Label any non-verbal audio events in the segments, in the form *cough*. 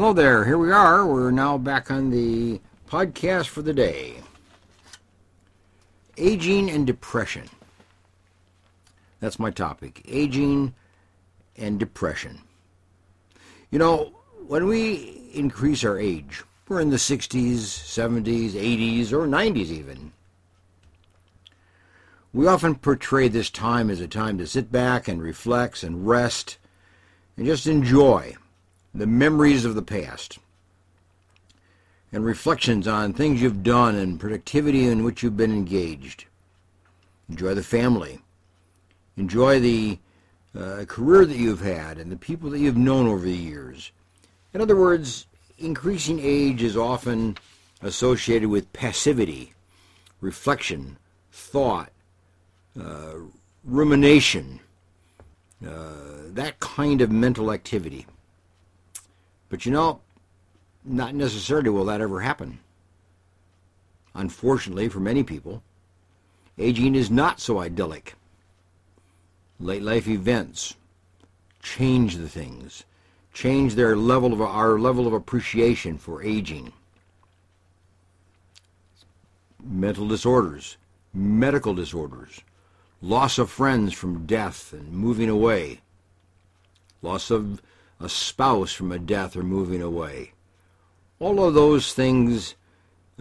Hello there. Here we are. We're now back on the podcast for the day. Aging and depression. That's my topic. Aging and depression. You know, when we increase our age, we're in the 60s, 70s, 80s, or 90s even. We often portray this time as a time to sit back and reflect and rest and just enjoy the memories of the past and reflections on things you've done and productivity in which you've been engaged. Enjoy the family. Enjoy the uh, career that you've had and the people that you've known over the years. In other words, increasing age is often associated with passivity, reflection, thought, uh, rumination, uh, that kind of mental activity. But you know, not necessarily will that ever happen. Unfortunately, for many people, aging is not so idyllic. Late life events change the things, change their level of our level of appreciation for aging. Mental disorders, medical disorders, loss of friends from death and moving away, loss of a spouse from a death or moving away. All of those things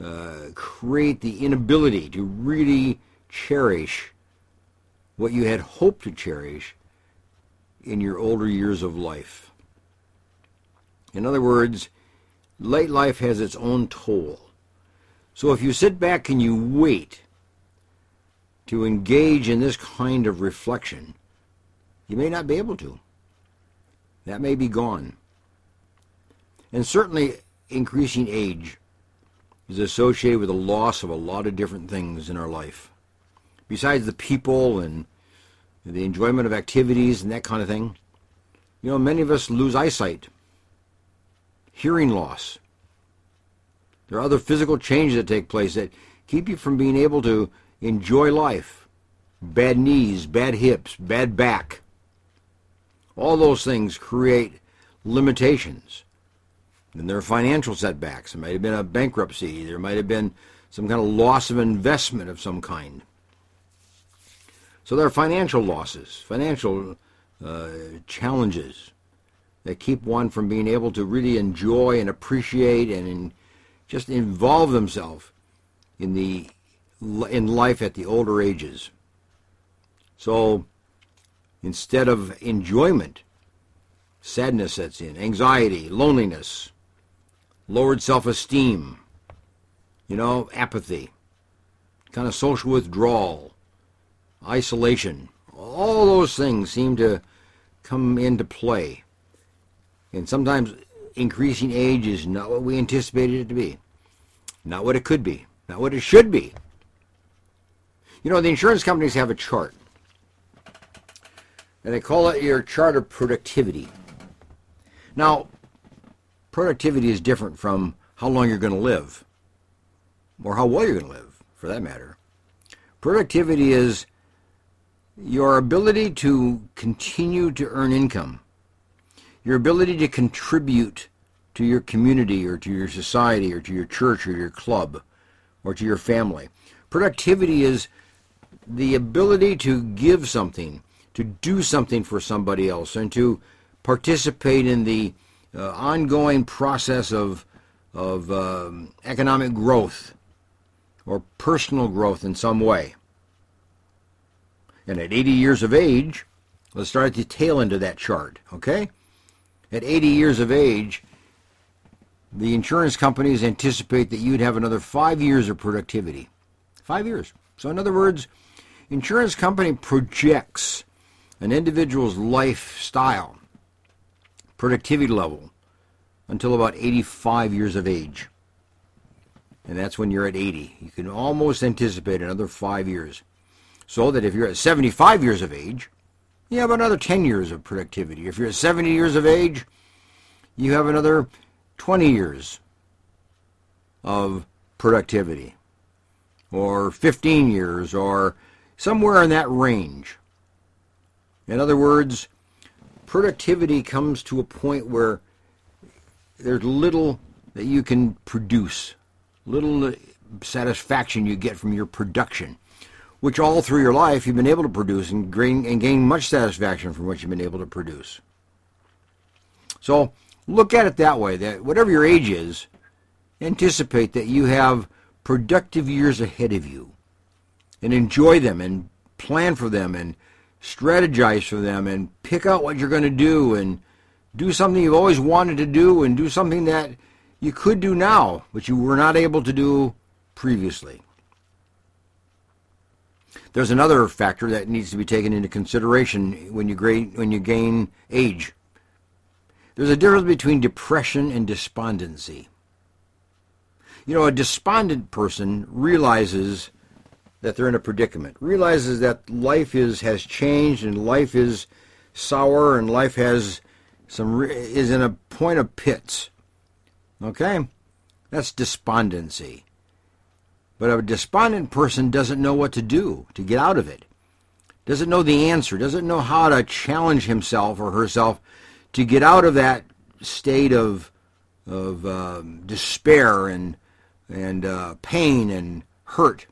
uh, create the inability to really cherish what you had hoped to cherish in your older years of life. In other words, late life has its own toll. So if you sit back and you wait to engage in this kind of reflection, you may not be able to. That may be gone. And certainly increasing age is associated with the loss of a lot of different things in our life. Besides the people and the enjoyment of activities and that kind of thing, you know, many of us lose eyesight, hearing loss. There are other physical changes that take place that keep you from being able to enjoy life. Bad knees, bad hips, bad back. All those things create limitations. And there are financial setbacks. There might have been a bankruptcy. There might have been some kind of loss of investment of some kind. So there are financial losses, financial uh, challenges that keep one from being able to really enjoy and appreciate and in, just involve themselves in the in life at the older ages. So instead of enjoyment, sadness sets in, anxiety, loneliness, lowered self-esteem, you know, apathy, kind of social withdrawal, isolation. All those things seem to come into play. And sometimes increasing age is not what we anticipated it to be, not what it could be, not what it should be. You know, the insurance companies have a chart, and they call it your chart of productivity. Now, productivity is different from how long you're going to live, or how well you're going to live, for that matter. Productivity is your ability to continue to earn income, your ability to contribute to your community or to your society or to your church or your club or to your family. Productivity is the ability to give something, to do something for somebody else, and to participate in the uh, ongoing process of, of um, economic growth or personal growth in some way. And at 80 years of age, let's start at the tail end of that chart, okay? At 80 years of age, the insurance companies anticipate that you'd have another five years of productivity. Five years. So, in other words, insurance company projects an individual's lifestyle, productivity level, until about 85 years of age. And that's when you're at 80. You can almost anticipate another five years. So that if you're at 75 years of age, you have another 10 years of productivity. If you're at 70 years of age, you have another 20 years of productivity, or 15 years, or somewhere in that range. In other words, productivity comes to a point where there's little that you can produce, little satisfaction you get from your production, which all through your life you've been able to produce and gain, and gain much satisfaction from what you've been able to produce. So look at it that way, that whatever your age is, anticipate that you have productive years ahead of you and enjoy them and plan for them and strategize for them and pick out what you're going to do and do something you've always wanted to do and do something that you could do now but you were not able to do previously. There's another factor that needs to be taken into consideration when you, grade, when you gain age. There's a difference between depression and despondency. You know, a despondent person realizes that they're in a predicament, realizes that life is has changed and life is sour and life has some is in a point of pits. Okay? That's despondency. But a despondent person doesn't know what to do to get out of it. Doesn't know the answer, doesn't know how to challenge himself or herself to get out of that state of of um, despair and and uh, pain and hurt.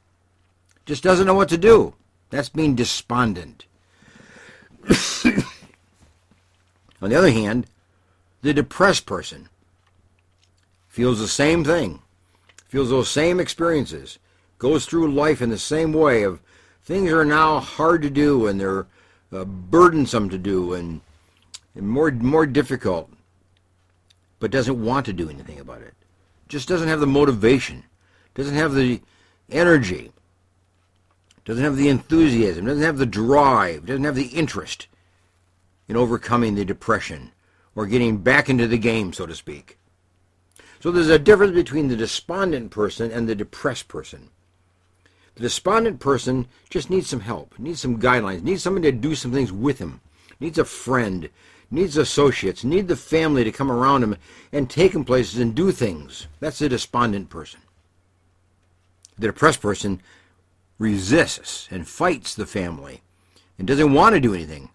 Just doesn't know what to do. That's being despondent. *coughs* On the other hand, the depressed person feels the same thing, feels those same experiences, goes through life in the same way of things are now hard to do and they're uh, burdensome to do and, and more more difficult, but doesn't want to do anything about it. Just doesn't have the motivation, doesn't have the energy, doesn't have the enthusiasm, doesn't have the drive, doesn't have the interest in overcoming the depression or getting back into the game, so to speak. So there's a difference between the despondent person and the depressed person. The despondent person just needs some help, needs some guidelines, needs somebody to do some things with him, needs a friend, needs associates, needs the family to come around him and take him places and do things. That's the despondent person. The depressed person resists and fights the family and doesn't want to do anything,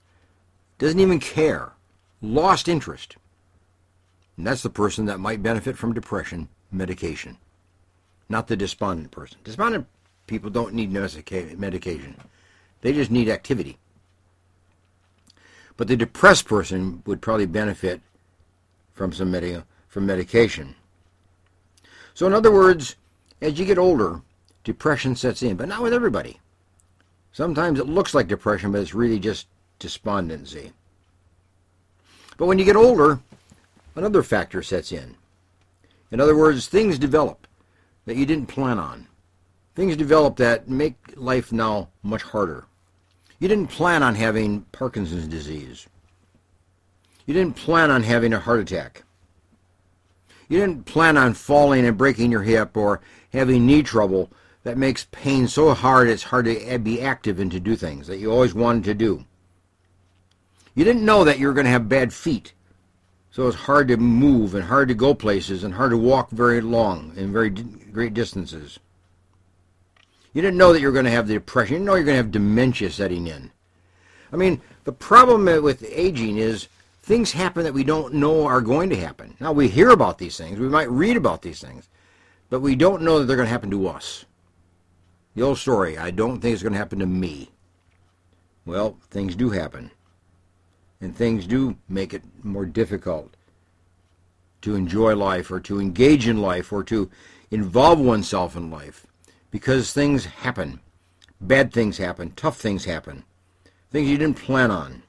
doesn't even care, lost interest. And that's the person that might benefit from depression medication, not the despondent person. Despondent people don't need medication, they just need activity. But the depressed person would probably benefit from some medi- from medication. So, in other words, as you get older, depression sets in, but not with everybody. Sometimes it looks like depression, but it's really just despondency. But when you get older, another factor sets in. In other words, things develop that you didn't plan on. Things develop that make life now much harder. You didn't plan on having Parkinson's disease. You didn't plan on having a heart attack. You didn't plan on falling and breaking your hip or having knee trouble that makes pain so hard it's hard to be active and to do things that you always wanted to do. You didn't know that you were going to have bad feet, so it's hard to move and hard to go places and hard to walk very long and very great distances. You didn't know that you were going to have the depression. You didn't know you're going to have dementia setting in. I mean, the problem with aging is things happen that we don't know are going to happen. Now, we hear about these things. We might read about these things. But we don't know that they're going to happen to us. The old story, I don't think it's going to happen to me. Well, things do happen. And things do make it more difficult to enjoy life or to engage in life or to involve oneself in life because things happen. Bad things happen. Tough things happen. Things you didn't plan on.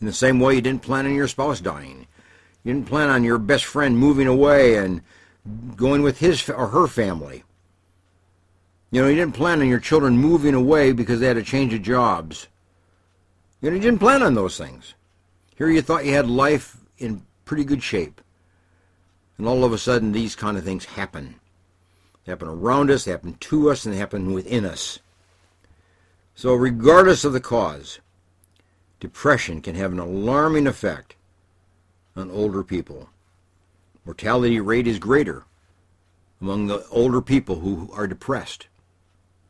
In the same way you didn't plan on your spouse dying. You didn't plan on your best friend moving away and going with his or her family. You know, you didn't plan on your children moving away because they had a change of jobs. You know, you didn't plan on those things. Here you thought you had life in pretty good shape. And all of a sudden, these kind of things happen. They happen around us, they happen to us, and they happen within us. So, regardless of the cause, depression can have an alarming effect on older people. Mortality rate is greater among the older people who are depressed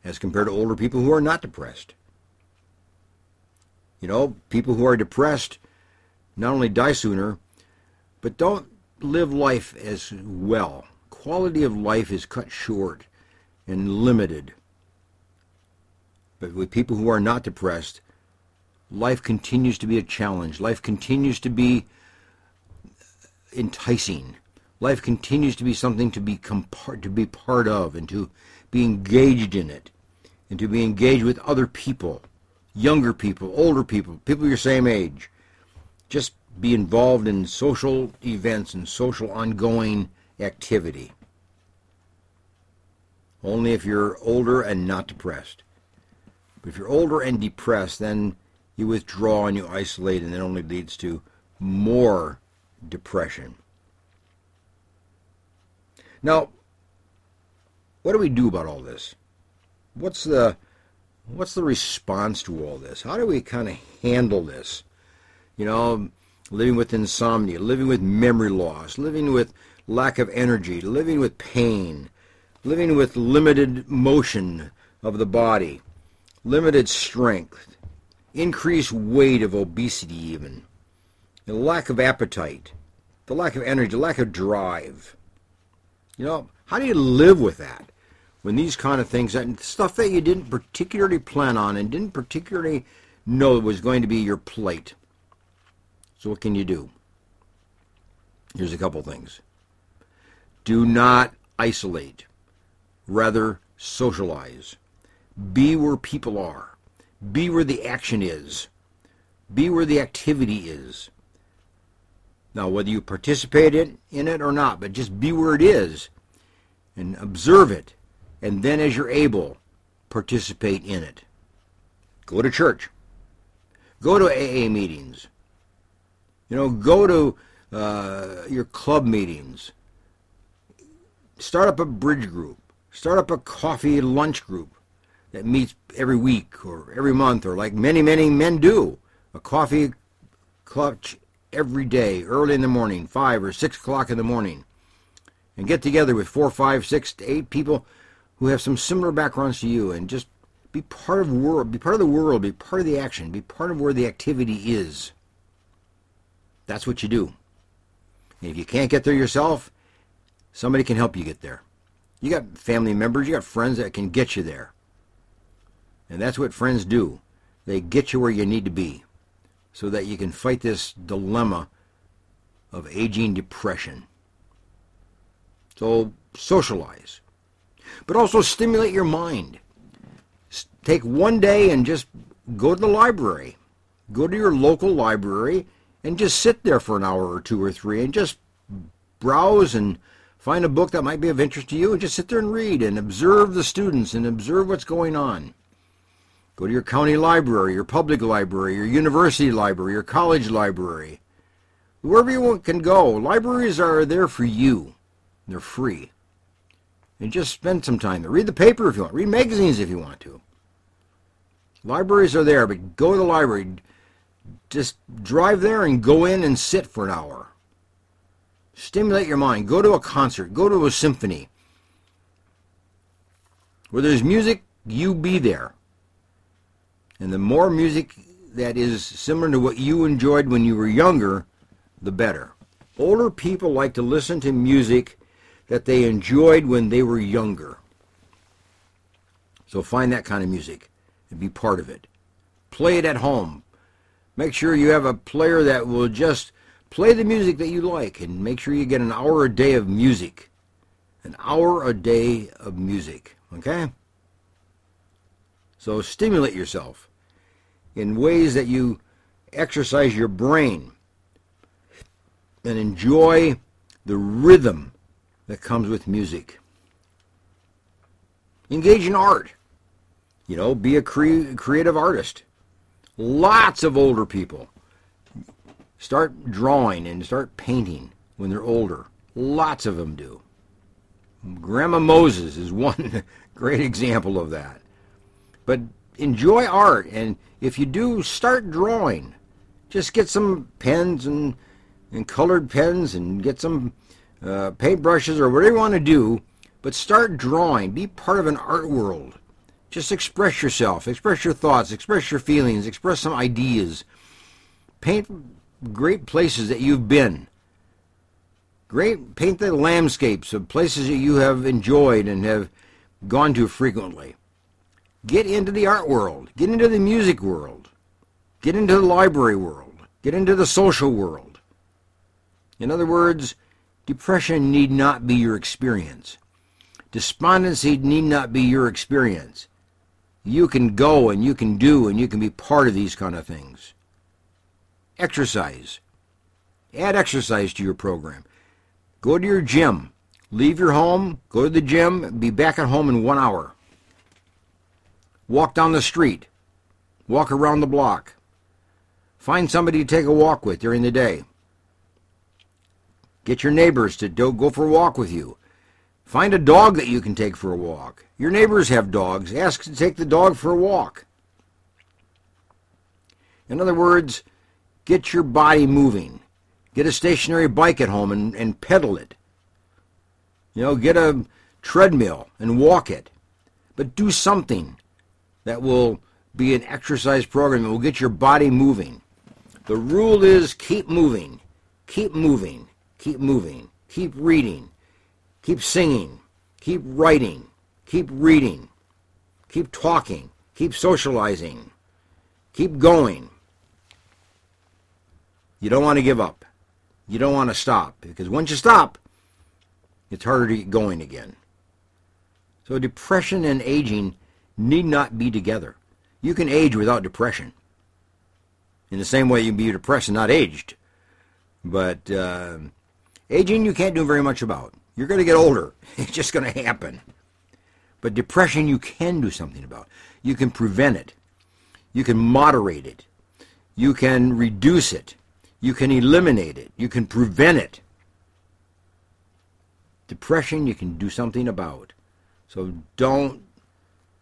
as compared to older people who are not depressed. You know, people who are depressed not only die sooner, but don't live life as well. Quality of life is cut short and limited. But with people who are not depressed, life continues to be a challenge. Life continues to be enticing. Life continues to be something to part, to be part of, and to be engaged in it, and to be engaged with other people, younger people, older people, people your same age. Just be involved in social events and social ongoing activity. Only if you're older and not depressed. But if you're older and depressed, then you withdraw and you isolate, and it only leads to more depression. Now, what do we do about all this? What's the what's the response to all this? How do we kind of handle this? You know, living with insomnia, living with memory loss, living with lack of energy, living with pain, living with limited motion of the body, limited strength, increased weight of obesity even, the lack of appetite, the lack of energy, the lack of drive. You know, how do you live with that? When these kind of things, and stuff that you didn't particularly plan on and didn't particularly know was going to be your plate. So what can you do? Here's a couple things. Do not isolate. Rather, socialize. Be where people are. Be where the action is. Be where the activity is. Now, whether you participate in, in it or not, but just be where it is and observe it. And then, as you're able, participate in it. Go to church. Go to AA meetings. You know, go to uh, your club meetings. Start up a bridge group. Start up a coffee lunch group that meets every week or every month or like many, many men do. A coffee clutch every day, early in the morning, 5 or 6 o'clock in the morning. And get together with four, five, six, eight people who have some similar backgrounds to you and just be part of world, be part of the world, be part of the action, be part of where the activity is. That's what you do. And if you can't get there yourself, somebody can help you get there. You got family members, you got friends that can get you there. And that's what friends do. They get you where you need to be so that you can fight this dilemma of aging depression. So socialize. But also stimulate your mind. Take one day and just go to the library. Go to your local library and just sit there for an hour or two or three and just browse and find a book that might be of interest to you and just sit there and read and observe the students and observe what's going on. Go to your county library, your public library, your university library, your college library. Wherever you want can go, libraries are there for you. They're free. And just spend some time there. Read the paper if you want. Read magazines if you want to. Libraries are there, but go to the library just drive there and go in and sit for an hour. Stimulate your mind. Go to a concert. Go to a symphony. Where there's music, you be there. And the more music that is similar to what you enjoyed when you were younger, the better. Older people like to listen to music that they enjoyed when they were younger. So find that kind of music and be part of it. Play it at home. Make sure you have a player that will just play the music that you like and make sure you get an hour a day of music. An hour a day of music, okay? So stimulate yourself in ways that you exercise your brain and enjoy the rhythm that comes with music. Engage in art. You know, be a cre- creative artist. Lots of older people start drawing and start painting when they're older. Lots of them do. Grandma Moses is *laughs* one great example of that. But enjoy art, and if you do, start drawing. Just get some pens and, and colored pens and get some uh, paintbrushes or whatever you want to do, but start drawing. Be part of an art world. Just express yourself, express your thoughts, express your feelings, express some ideas. Paint great places that you've been Great, paint the landscapes of places that you have enjoyed and have gone to frequently. Get into the art world. Get into the music world. Get into the library world. Get into the social world. In other words, depression need not be your experience. Despondency need not be your experience. You can go and you can do and you can be part of these kind of things. Exercise. Add exercise to your program. Go to your gym. Leave your home, go to the gym, be back at home in one hour. Walk down the street. Walk around the block. Find somebody to take a walk with during the day. Get your neighbors to go for a walk with you. Find a dog that you can take for a walk. Your neighbors have dogs. Ask to take the dog for a walk. In other words, get your body moving. Get a stationary bike at home and, and pedal it. You know, get a treadmill and walk it. But do something that will be an exercise program that will get your body moving. The rule is keep moving, keep moving, keep moving, keep reading, keep singing, keep writing, keep reading, keep talking, keep socializing, keep going. You don't want to give up. You don't want to stop because once you stop, it's harder to get going again. So depression and aging need not be together. You can age without depression. In the same way you can be depressed and not aged. But uh, aging you can't do very much about. You're going to get older. *laughs* It's just going to happen. But depression you can do something about. You can prevent it. You can moderate it. You can reduce it. You can eliminate it. You can prevent it. Depression you can do something about. So don't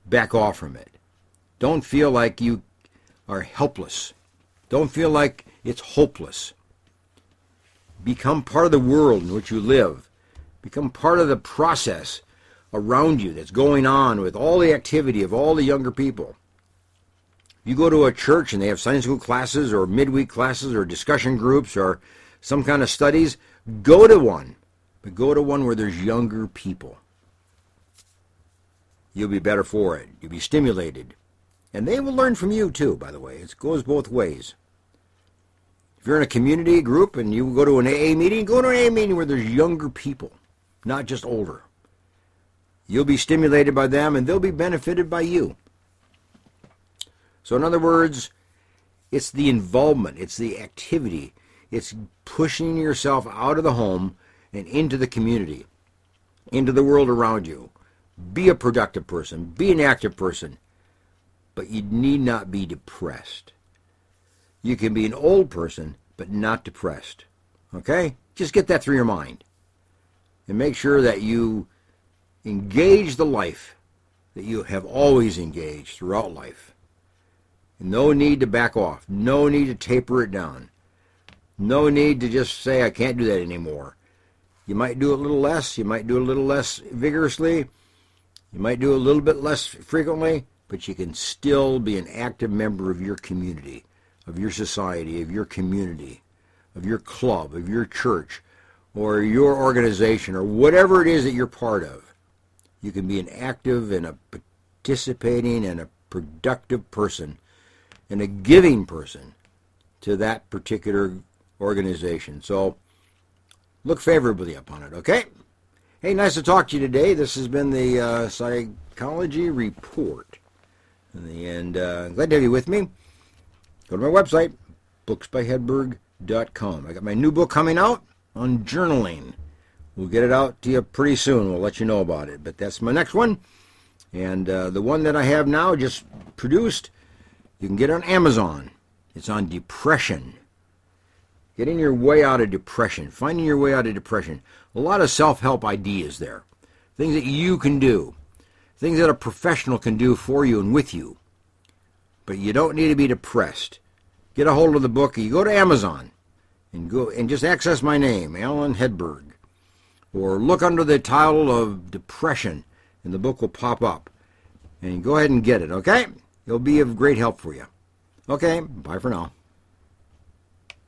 back off from it. Don't feel like you are helpless. Don't feel like it's hopeless. Become part of the world in which you live. Become part of the process around you that's going on with all the activity of all the younger people. You go to a church and they have Sunday school classes or midweek classes or discussion groups or some kind of studies, go to one. But go to one where there's younger people. You'll be better for it. You'll be stimulated. And they will learn from you too, by the way. It goes both ways. If you're in a community group and you go to an AA meeting, go to an AA meeting where there's younger people, not just older. You'll be stimulated by them and they'll be benefited by you. So, in other words, it's the involvement, it's the activity, it's pushing yourself out of the home and into the community, into the world around you. Be a productive person, be an active person, but you need not be depressed. You can be an old person, but not depressed. Okay? Just get that through your mind. And make sure that you engage the life that you have always engaged throughout life. No need to back off. No need to taper it down. No need to just say, I can't do that anymore. You might do a little less. You might do a little less vigorously. You might do a little bit less frequently, but you can still be an active member of your community, of your society, of your community, of your club, of your church, or your organization, or whatever it is that you're part of. You can be an active and a participating and a productive person and a giving person to that particular organization. So look favorably upon it, okay? Hey, nice to talk to you today. This has been the uh, Psychology Report. And uh, glad to have you with me. Go to my website, booksbyhedberg.com. I got my new book coming out on journaling. We'll get it out to you pretty soon. We'll let you know about it. But that's my next one. And uh, the one that I have now just produced, you can get on Amazon. It's on depression. Getting your way out of depression, finding your way out of depression. A lot of self help ideas there. Things that you can do, things that a professional can do for you and with you. But you don't need to be depressed. Get a hold of the book. You go to Amazon and go and just access my name, Alan Hedberg. Or look under the title of Depression and the book will pop up. And go ahead and get it, okay? It'll be of great help for you. Okay, bye for now.